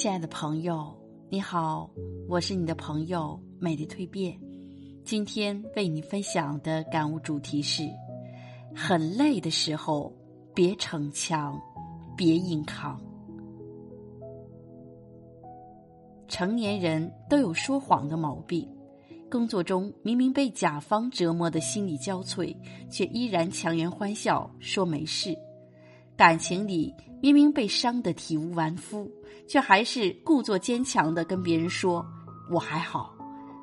亲爱的朋友，你好，我是你的朋友美丽蜕变。今天为你分享的感悟主题是：很累的时候，别逞强，别硬扛。成年人都有说谎的毛病，工作中明明被甲方折磨的心力交瘁，却依然强颜欢笑说没事。感情里明明被伤得体无完肤，却还是故作坚强的跟别人说我还好；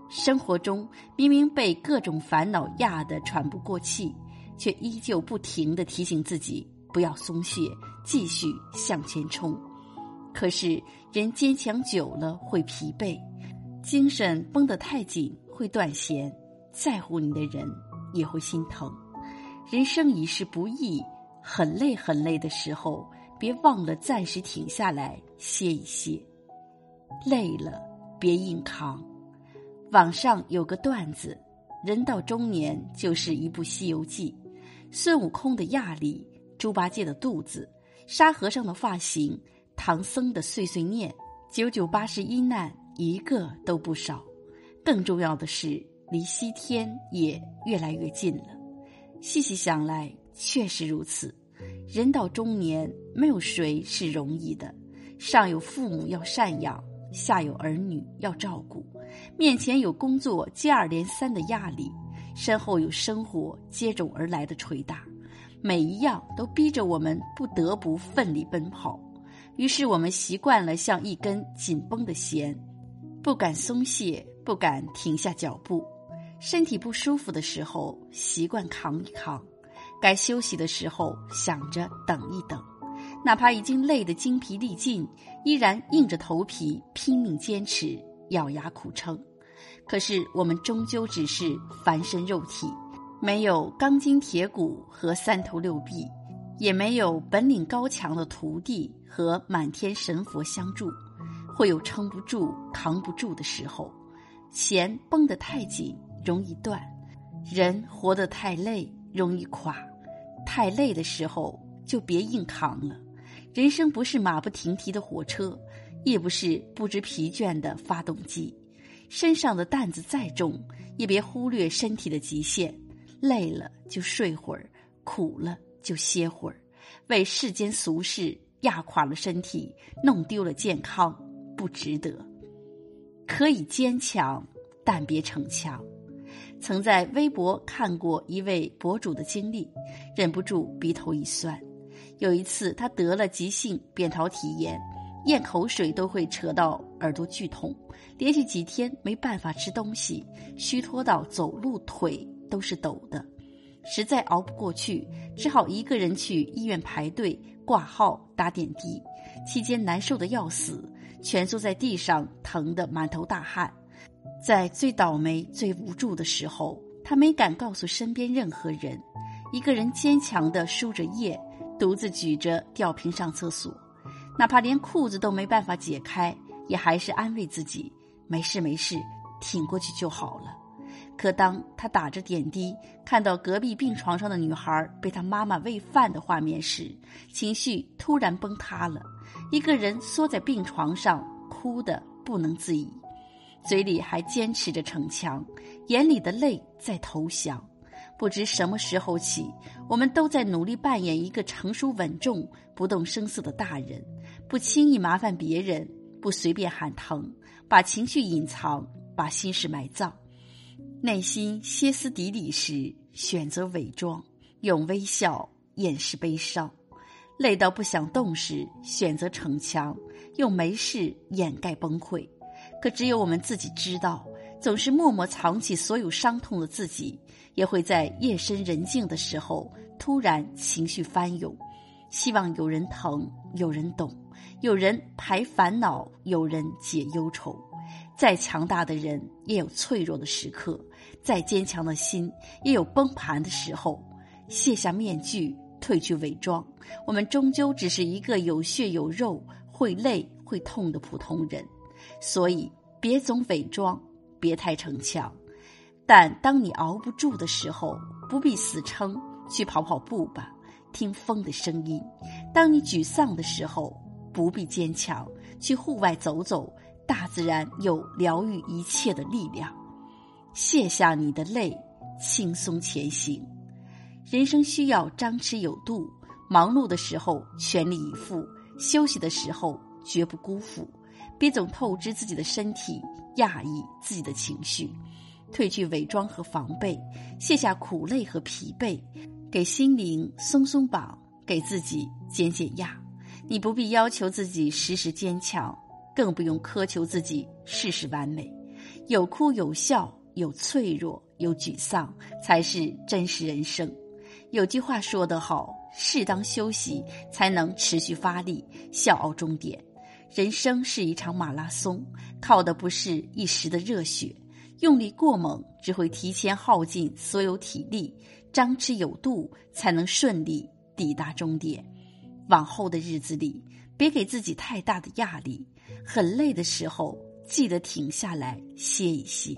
生活中明明被各种烦恼压得喘不过气，却依旧不停的提醒自己不要松懈，继续向前冲。可是人坚强久了会疲惫，精神绷得太紧会断弦，在乎你的人也会心疼。人生已是不易。很累很累的时候，别忘了暂时停下来歇一歇。累了别硬扛。网上有个段子：人到中年就是一部《西游记》，孙悟空的压力，猪八戒的肚子，沙和尚的发型，唐僧的碎碎念，九九八十一难，一个都不少。更重要的是，离西天也越来越近了。细细想来。确实如此，人到中年，没有谁是容易的。上有父母要赡养，下有儿女要照顾，面前有工作接二连三的压力，身后有生活接踵而来的捶打，每一样都逼着我们不得不奋力奔跑。于是我们习惯了像一根紧绷的弦，不敢松懈，不敢停下脚步。身体不舒服的时候，习惯扛一扛。该休息的时候，想着等一等，哪怕已经累得精疲力尽，依然硬着头皮拼命坚持，咬牙苦撑。可是我们终究只是凡身肉体，没有钢筋铁骨和三头六臂，也没有本领高强的徒弟和满天神佛相助，会有撑不住、扛不住的时候。弦绷得太紧，容易断；人活得太累。容易垮，太累的时候就别硬扛了。人生不是马不停蹄的火车，也不是不知疲倦的发动机。身上的担子再重，也别忽略身体的极限。累了就睡会儿，苦了就歇会儿。为世间俗事压垮了身体，弄丢了健康，不值得。可以坚强，但别逞强。曾在微博看过一位博主的经历，忍不住鼻头一酸。有一次，他得了急性扁桃体炎，咽口水都会扯到耳朵剧痛，连续几天没办法吃东西，虚脱到走路腿都是抖的，实在熬不过去，只好一个人去医院排队挂号打点滴。期间难受的要死，蜷缩在地上，疼得满头大汗。在最倒霉、最无助的时候，他没敢告诉身边任何人，一个人坚强地输着液，独自举着吊瓶上厕所，哪怕连裤子都没办法解开，也还是安慰自己：没事没事，挺过去就好了。可当他打着点滴，看到隔壁病床上的女孩被他妈妈喂饭的画面时，情绪突然崩塌了，一个人缩在病床上，哭得不能自已。嘴里还坚持着逞强，眼里的泪在投降。不知什么时候起，我们都在努力扮演一个成熟稳重、不动声色的大人，不轻易麻烦别人，不随便喊疼，把情绪隐藏，把心事埋葬。内心歇斯底里时，选择伪装，用微笑掩饰悲伤；累到不想动时，选择逞强，用没事掩盖崩溃。可只有我们自己知道，总是默默藏起所有伤痛的自己，也会在夜深人静的时候突然情绪翻涌，希望有人疼，有人懂，有人排烦恼，有人解忧愁。再强大的人也有脆弱的时刻，再坚强的心也有崩盘的时候。卸下面具，褪去伪装，我们终究只是一个有血有肉、会累会痛的普通人。所以，别总伪装，别太逞强。但当你熬不住的时候，不必死撑，去跑跑步吧，听风的声音；当你沮丧的时候，不必坚强，去户外走走，大自然有疗愈一切的力量。卸下你的泪，轻松前行。人生需要张弛有度，忙碌的时候全力以赴，休息的时候绝不辜负。别总透支自己的身体，压抑自己的情绪，褪去伪装和防备，卸下苦累和疲惫，给心灵松松绑，给自己减减压。你不必要求自己时时坚强，更不用苛求自己事事完美。有哭有笑，有脆弱有沮丧，才是真实人生。有句话说得好：适当休息，才能持续发力，笑傲终点。人生是一场马拉松，靠的不是一时的热血，用力过猛只会提前耗尽所有体力。张弛有度，才能顺利抵达终点。往后的日子里，别给自己太大的压力。很累的时候，记得停下来歇一歇。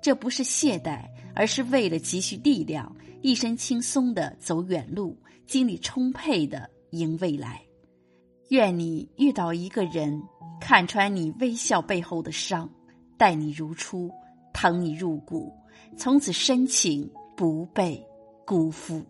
这不是懈怠，而是为了积蓄力量，一身轻松的走远路，精力充沛的迎未来。愿你遇到一个人，看穿你微笑背后的伤，待你如初，疼你入骨，从此深情不被辜负。